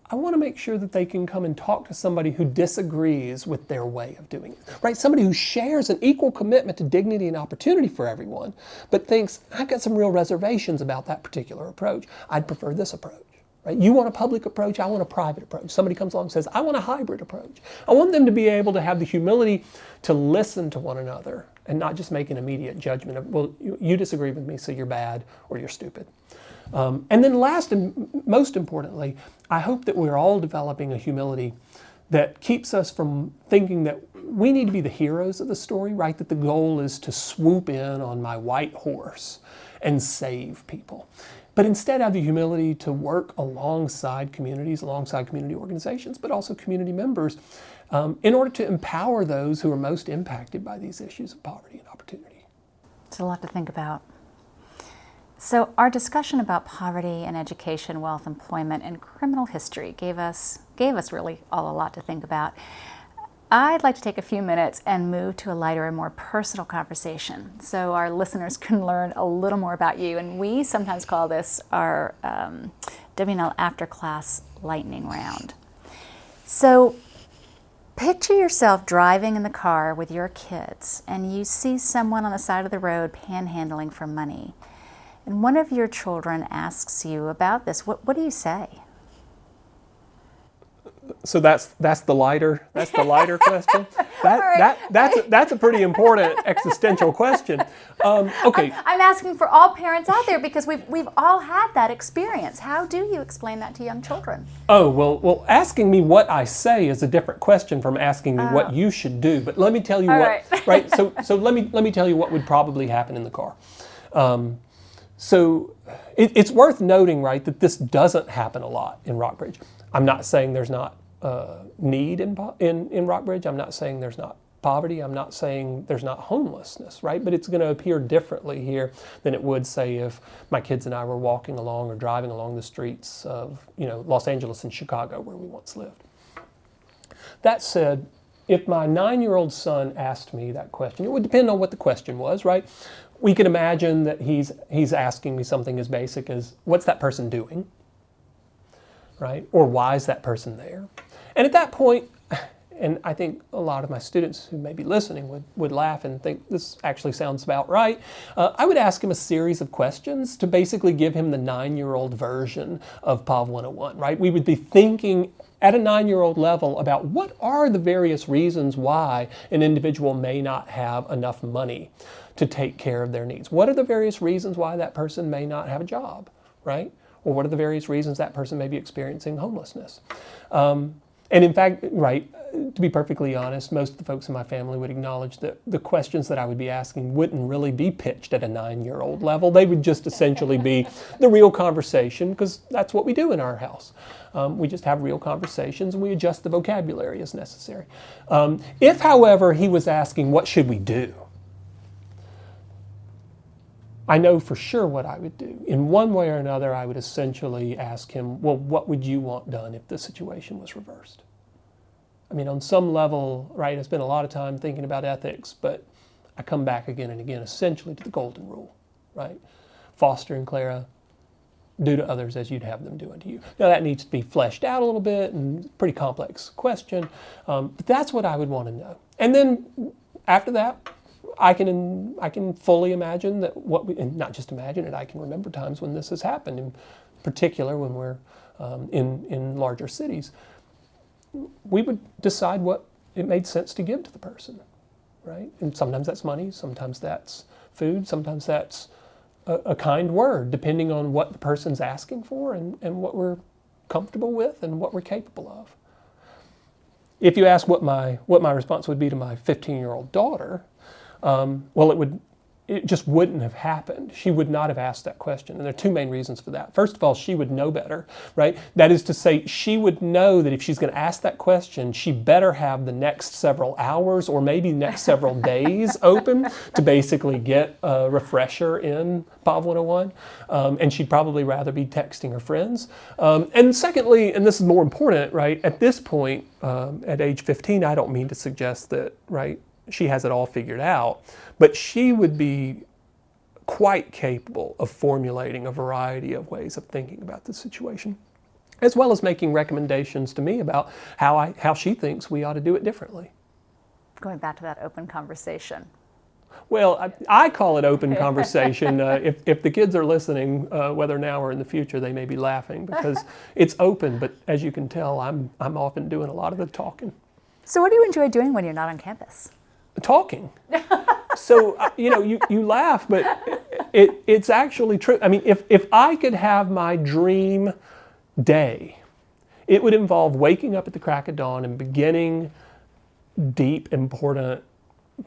I want to make sure that they can come and talk to somebody who disagrees with their way of doing it, right? Somebody who shares an equal commitment to dignity and opportunity for everyone, but thinks, I've got some real reservations about that particular approach. I'd prefer this approach. Right? You want a public approach, I want a private approach. Somebody comes along and says, I want a hybrid approach. I want them to be able to have the humility to listen to one another and not just make an immediate judgment of, well, you, you disagree with me, so you're bad or you're stupid. Um, and then, last and most importantly, I hope that we're all developing a humility that keeps us from thinking that we need to be the heroes of the story, right? That the goal is to swoop in on my white horse and save people but instead have the humility to work alongside communities, alongside community organizations, but also community members um, in order to empower those who are most impacted by these issues of poverty and opportunity. It's a lot to think about. So, our discussion about poverty and education, wealth, employment, and criminal history gave us gave us really all a lot to think about. I'd like to take a few minutes and move to a lighter and more personal conversation so our listeners can learn a little more about you. And we sometimes call this our um, W&L after class lightning round. So picture yourself driving in the car with your kids and you see someone on the side of the road panhandling for money. And one of your children asks you about this. What, what do you say? So that's that's the lighter that's the lighter question. That right. that that's a, that's a pretty important existential question. Um, okay, I'm, I'm, asking for all parents out there because we've we've all had that experience. How do you explain that to young children? Oh well, well, asking me what I say is a different question from asking me what oh. you should do. But let me tell you all what. Right. right. So so let me let me tell you what would probably happen in the car. Um, so it, it's worth noting, right, that this doesn't happen a lot in Rockbridge. I'm not saying there's not uh, need in, in, in Rockbridge. I'm not saying there's not poverty. I'm not saying there's not homelessness, right? But it's going to appear differently here than it would say if my kids and I were walking along or driving along the streets of, you know, Los Angeles and Chicago where we once lived. That said, if my nine-year-old son asked me that question, it would depend on what the question was, right? We could imagine that he's he's asking me something as basic as, "What's that person doing?" Right? Or why is that person there? And at that point, and I think a lot of my students who may be listening would, would laugh and think this actually sounds about right. Uh, I would ask him a series of questions to basically give him the nine year old version of POV 101, right? We would be thinking at a nine year old level about what are the various reasons why an individual may not have enough money to take care of their needs. What are the various reasons why that person may not have a job, right? Or what are the various reasons that person may be experiencing homelessness? Um, and in fact, right, to be perfectly honest, most of the folks in my family would acknowledge that the questions that I would be asking wouldn't really be pitched at a nine year old level. They would just essentially be the real conversation, because that's what we do in our house. Um, we just have real conversations and we adjust the vocabulary as necessary. Um, if, however, he was asking, What should we do? I know for sure what I would do. In one way or another, I would essentially ask him, Well, what would you want done if the situation was reversed? I mean, on some level, right, I spend a lot of time thinking about ethics, but I come back again and again essentially to the golden rule, right? Foster and Clara, do to others as you'd have them do unto you. Now, that needs to be fleshed out a little bit and pretty complex question, um, but that's what I would want to know. And then after that, I can I can fully imagine that what we and not just imagine it. I can remember times when this has happened, in particular when we're um, in in larger cities. We would decide what it made sense to give to the person, right? And sometimes that's money, sometimes that's food, sometimes that's a, a kind word, depending on what the person's asking for and, and what we're comfortable with and what we're capable of. If you ask what my what my response would be to my 15 year old daughter, um, well, it would it just wouldn't have happened. She would not have asked that question. And there are two main reasons for that. First of all, she would know better, right? That is to say, she would know that if she's going to ask that question, she better have the next several hours or maybe next several days open to basically get a refresher in POV 101. Um, and she'd probably rather be texting her friends. Um, and secondly, and this is more important, right? At this point, um, at age 15, I don't mean to suggest that, right? She has it all figured out, but she would be quite capable of formulating a variety of ways of thinking about the situation, as well as making recommendations to me about how, I, how she thinks we ought to do it differently. Going back to that open conversation. Well, I, I call it open conversation. Uh, if, if the kids are listening, uh, whether now or in the future, they may be laughing because it's open, but as you can tell, I'm, I'm often doing a lot of the talking. So, what do you enjoy doing when you're not on campus? Talking. so uh, you know, you, you laugh, but it, it, it's actually true. I mean, if if I could have my dream day, it would involve waking up at the crack of dawn and beginning deep, important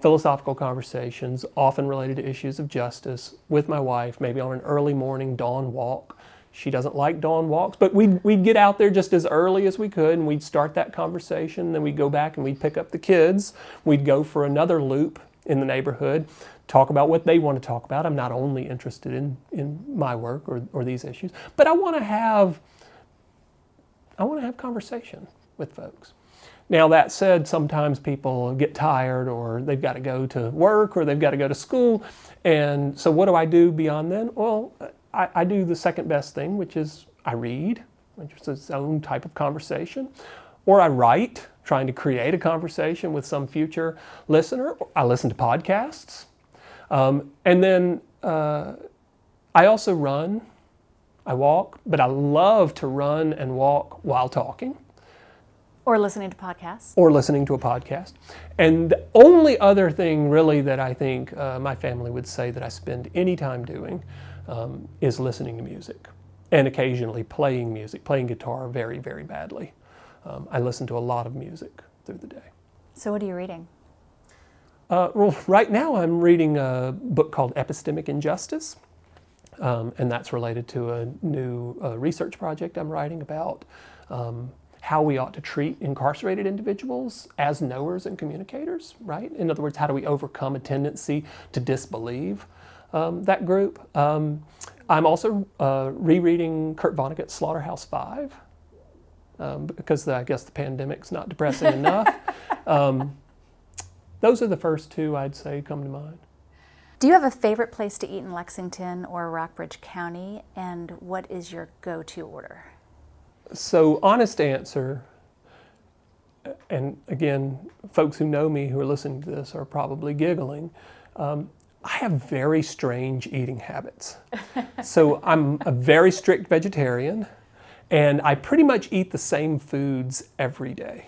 philosophical conversations, often related to issues of justice, with my wife, maybe on an early morning dawn walk she doesn't like dawn walks, but we'd, we'd get out there just as early as we could and we'd start that conversation. Then we'd go back and we'd pick up the kids. We'd go for another loop in the neighborhood, talk about what they want to talk about. I'm not only interested in, in my work or, or these issues, but I want to have I want to have conversation with folks. Now, that said, sometimes people get tired or they've got to go to work or they've got to go to school. And so, what do I do beyond then? Well, I, I do the second best thing, which is I read, which is its own type of conversation, or I write, trying to create a conversation with some future listener. I listen to podcasts. Um, and then uh, I also run, I walk, but I love to run and walk while talking. Or listening to podcasts. Or listening to a podcast. And the only other thing, really, that I think uh, my family would say that I spend any time doing um, is listening to music and occasionally playing music, playing guitar very, very badly. Um, I listen to a lot of music through the day. So, what are you reading? Uh, well, right now I'm reading a book called Epistemic Injustice, um, and that's related to a new uh, research project I'm writing about um, how we ought to treat incarcerated individuals as knowers and communicators, right? In other words, how do we overcome a tendency to disbelieve um, that group? Um, I'm also uh, rereading Kurt Vonnegut's Slaughterhouse Five um, because the, I guess the pandemic's not depressing enough. Um, those are the first two I'd say come to mind. Do you have a favorite place to eat in Lexington or Rockbridge County, and what is your go to order? So, honest answer, and again, folks who know me who are listening to this are probably giggling. Um, I have very strange eating habits. so, I'm a very strict vegetarian, and I pretty much eat the same foods every day.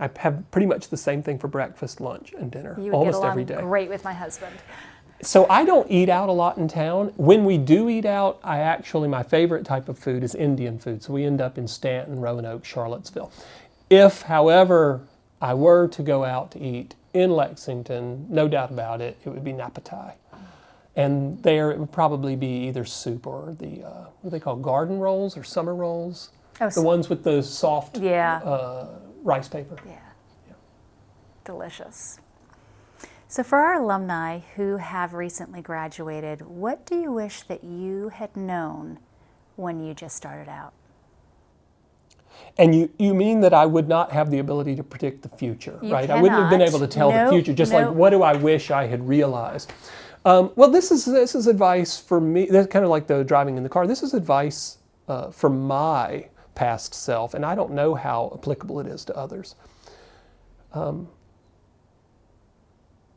I have pretty much the same thing for breakfast, lunch, and dinner You would almost get along every day. great with my husband. So I don't eat out a lot in town. When we do eat out, I actually my favorite type of food is Indian food. So we end up in Staunton, Roanoke, Charlottesville. If, however, I were to go out to eat in Lexington, no doubt about it, it would be Napa Thai. And there it would probably be either soup or the uh, what do they call garden rolls or summer rolls, Oh, the ones with the soft Yeah. uh, rice paper. Yeah. Delicious. So, for our alumni who have recently graduated, what do you wish that you had known when you just started out? And you, you mean that I would not have the ability to predict the future, You right? I wouldn't have been able to tell Nope, the future. Just like, what do I wish I had realized? Um, well, this is this is advice for me. That's kind of like the driving in the car. This is advice uh, for my past self, and I don't know how applicable it is to others. Um,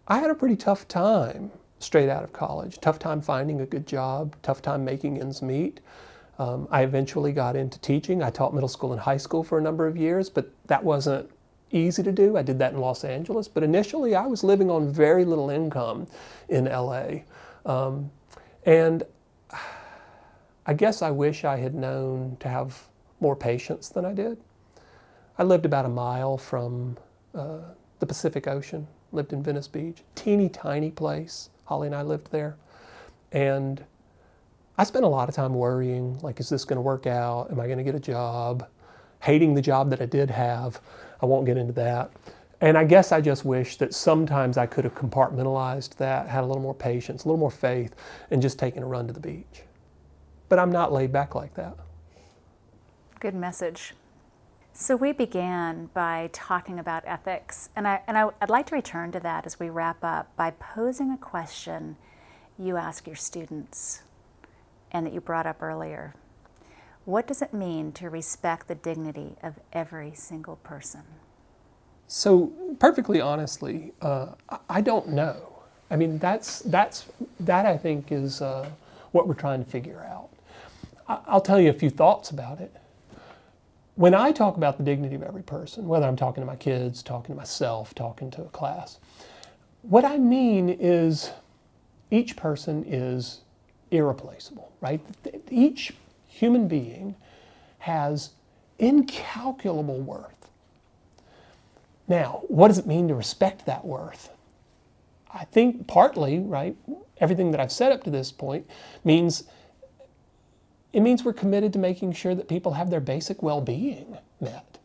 I had a pretty tough time straight out of college. Tough time finding a good job. Tough time making ends meet. Um, I eventually got into teaching. I taught middle school and high school for a number of years, but that wasn't easy to do. I did that in Los Angeles, but initially I was living on very little income in LA. Um, and I guess I wish I had known to have more patience than I did. I lived about a mile from uh, the Pacific Ocean, lived in Venice Beach, teeny tiny place. Holly and I lived there. And I spent a lot of time worrying like, is this going to work out? Am I going to get a job? Hating the job that I did have. I won't get into that. And I guess I just wish that sometimes I could have compartmentalized that, had a little more patience, a little more faith, and just taken a run to the beach. But I'm not laid back like that. Good message. So we began by talking about ethics, and, I, and I, I'd like to return to that as we wrap up by posing a question you ask your students and that you brought up earlier. What does it mean to respect the dignity of every single person? So, perfectly honestly, uh, I- don't know. I mean, that's that's that I think is uh, what we're trying to figure out. I'll tell you a few thoughts about it. When I talk about the dignity of every person, whether I'm talking to my kids, talking to myself, talking to a class, what I mean is each person is irreplaceable, right? Each human being has incalculable worth. Now, what does it mean to respect that worth? I think partly, right, everything that I've said up to this point means it means we're committed to making sure that people have their basic well-being met.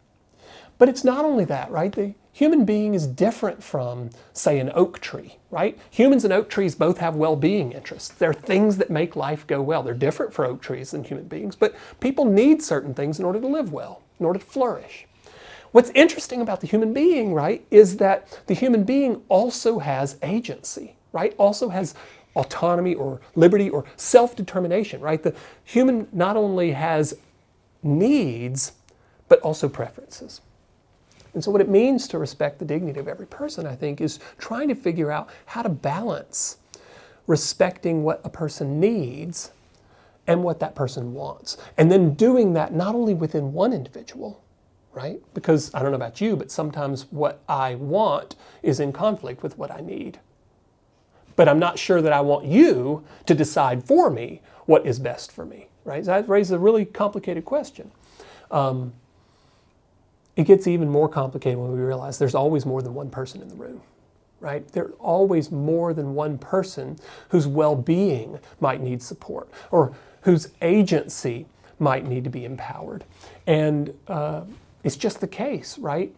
But it's not only that, right? Human being is different from, say, an oak tree, right? Humans and oak trees both have well being interests. They're things that make life go well. They're different for oak trees than human beings, but people need certain things in order to live well, in order to flourish. What's interesting about the human being, right, is that the human being also has agency, right? Also has autonomy or liberty or self determination, right? The human not only has needs, but also preferences. And so, what it means to respect the dignity of every person, I think, is trying to figure out how to balance respecting what a person needs and what that person wants. And then doing that not only within one individual, right? Because I don't know about you, but sometimes what I want is in conflict with what I need. But I'm not sure that I want you to decide for me what is best for me, right? So that raises a really complicated question. Um, it gets even more complicated when we realize there's always more than one person in the room, right? There's always more than one person whose well being might need support or whose agency might need to be empowered. And uh, it's just the case, right?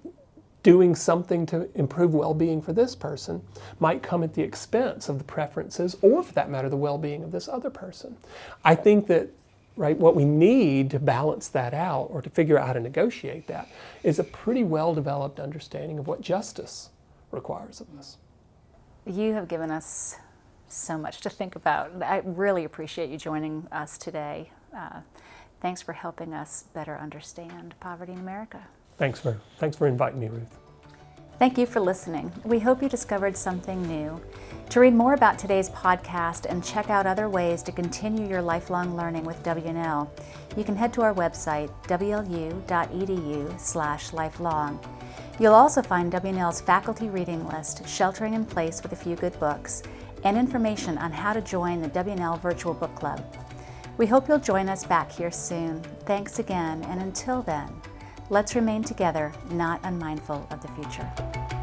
Doing something to improve well being for this person might come at the expense of the preferences, or for that matter, the well being of this other person. I think that right? What we need to balance that out or to figure out how to negotiate that is a pretty well developed understanding of what justice requires of us. You have given us so much to think about. I really appreciate you joining us today. Uh, thanks for helping us better understand poverty in america. Thanks for thanks for inviting me ruth Thank you for listening. We hope you discovered something new. To read more about today's podcast and check out other ways to continue your lifelong learning with W&L, you can head to our website, wlu.edu/lifelong. You'll also find W&L's faculty reading list, Sheltering in Place with a Few Good Books, and information on how to join the W&L Virtual Book Club. We hope you'll join us back here soon. Thanks again, and until then, Let's remain together, not unmindful of the future.